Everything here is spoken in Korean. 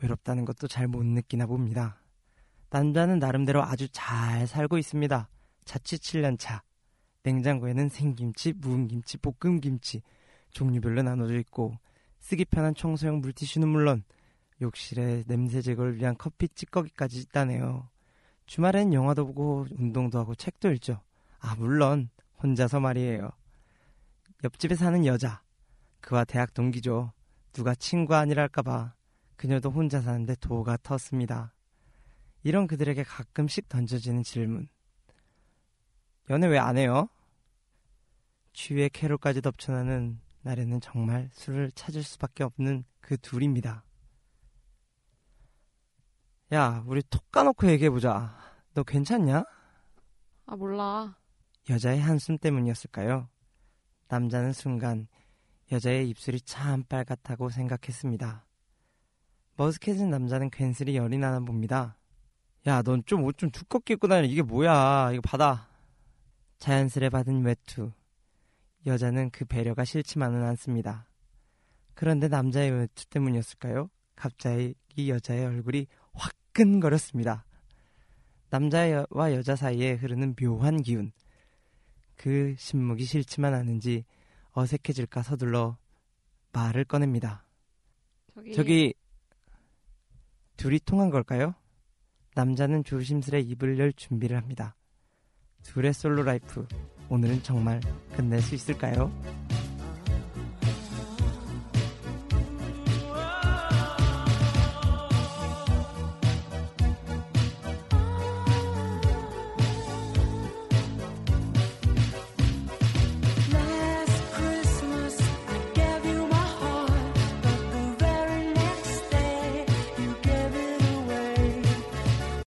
외롭다는 것도 잘 못 느끼나 봅니다. 남자는 나름대로 아주 잘 살고 있습니다. 자취 7년 차. 냉장고에는 생김치, 묵은 김치, 볶음 김치 종류별로 나눠져 있고 쓰기 편한 청소용 물티슈는 물론 욕실에 냄새 제거를 위한 커피 찌꺼기까지 있다네요. 주말엔 영화도 보고 운동도 하고 책도 읽죠. 아 물론 혼자서 말이에요. 옆집에 사는 여자. 그와 대학 동기죠. 누가 친구 아니랄까봐 그녀도 혼자 사는데 도가 텄습니다. 이런 그들에게 가끔씩 던져지는 질문. 연애 왜 안 해요? 추위에 캐롤까지 덮쳐나는 날에는 정말 술을 찾을 수밖에 없는 그 둘입니다. 야, 우리 톡 까놓고 얘기해보자. 너 괜찮냐? 아, 몰라. 여자의 한숨 때문이었을까요? 남자는 순간 여자의 입술이 참 빨갛다고 생각했습니다. 머스켓은 남자는 괜스레 열이 나나 봅니다. 야, 넌 좀 옷 좀 두껍게 입고 다니. 이게 뭐야? 이거 받아. 자연스레 받은 외투. 여자는 그 배려가 싫지만은 않습니다. 그런데 남자의 외투 때문이었을까요? 갑자기 여자의 얼굴이 화끈거렸습니다. 남자와 여자 사이에 흐르는 묘한 기운. 그 신목이 싫지만 않은지 어색해질까 서둘러 말을 꺼냅니다. 저기, 저기 둘이 통한 걸까요? 남자는 조심스레 입을 열 준비를 합니다. 둘의 솔로 라이프 오늘은 정말 끝낼 수 있을까요?